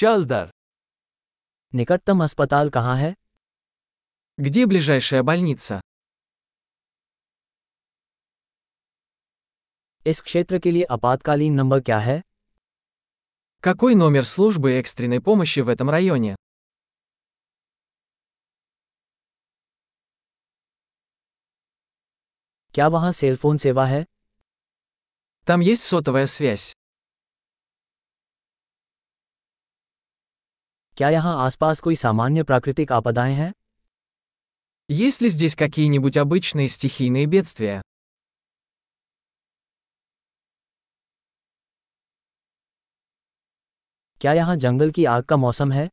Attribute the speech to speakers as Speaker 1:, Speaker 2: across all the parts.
Speaker 1: चल दर
Speaker 2: निकटतम अस्पताल कहाँ है
Speaker 1: Где ближайшая больница?
Speaker 2: इस क्षेत्र के लिए आपातकालीन नंबर क्या है
Speaker 1: Какой номер службы экстренной помощи в этом районе?
Speaker 2: क्या वहाँ सेल फोन सेवा है
Speaker 1: Там есть сотовая связь.
Speaker 2: क्या यहाँ आसपास कोई सामान्य प्राकृतिक आपदाएं हैं
Speaker 1: Есть ли здесь какие-нибудь обычные стихийные бедствия?
Speaker 2: क्या यहाँ जंगल की आग का मौसम है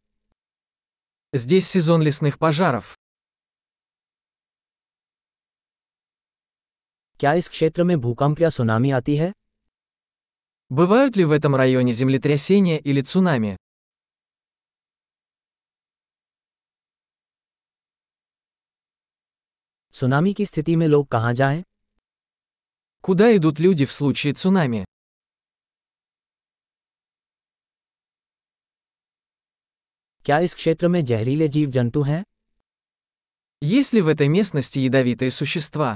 Speaker 1: Здесь сезон лесных пожаров.
Speaker 2: क्या इस क्षेत्र में भूकंप या सुनामी आती है
Speaker 1: Бывают ли в этом районе землетрясения или цунами?
Speaker 2: सुनामी की स्थिति में लोग कहाँ जाएं
Speaker 1: Куда идут люди в случае цунами?
Speaker 2: क्या इस क्षेत्र में जहरीले जीव जंतु हैं
Speaker 1: Есть ли в этой местности ядовитые существа?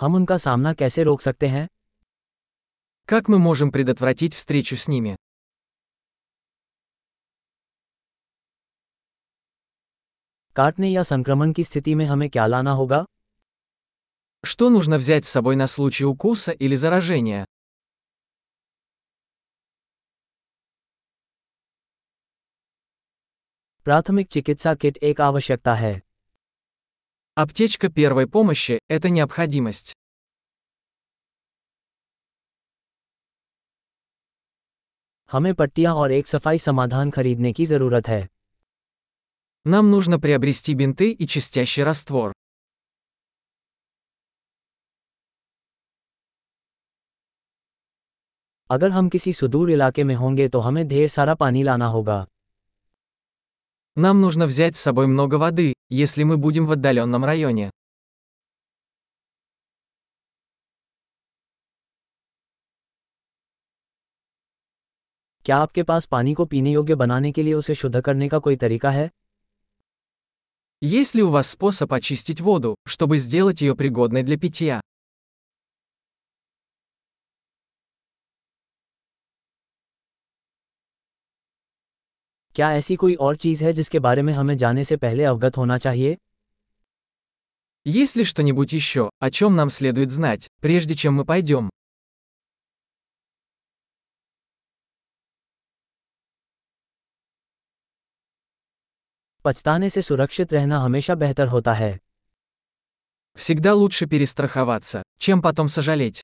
Speaker 2: हम उनका सामना कैसे रोक सकते हैं
Speaker 1: Как мы можем предотвратить встречу с ними?
Speaker 2: काटने या संक्रमण की स्थिति में हमें क्या लाना होगा
Speaker 1: Что нужно взять с собой на случай укуса или заражения?
Speaker 2: प्राथमिक चिकित्सा किट एक आवश्यकता है
Speaker 1: Аптечка первой помощи – это необходимость.
Speaker 2: हमें पट्टियां और एक सफाई समाधान खरीदने की जरूरत है
Speaker 1: Нам нужно приобрести бинты и чистящий раствор.
Speaker 2: अगर हम किसी सुदूर इलाके में होंगे तो हमें ढेर सारा पानी लाना होगा
Speaker 1: Нам нужно взять с собой много воды, если мы будем в отдаленном районе.
Speaker 2: क्या आपके पास पानी को पीने योग्य बनाने के लिए उसे शुद्ध करने का कोई तरीका है
Speaker 1: Есть ли у вас способ очистить воду, чтобы сделать ее пригодной для питья?
Speaker 2: क्या ऐसी कोई और चीज़ है जिसके बारे में हमें जाने से पहले अवगत होना चाहिए
Speaker 1: Есть ли что-нибудь еще, о чем нам следует знать, прежде чем мы пойдем?
Speaker 2: पछताने से सुरक्षित रहना हमेशा बेहतर होता है
Speaker 1: Всегда лучше перестраховаться, чем потом сожалеть.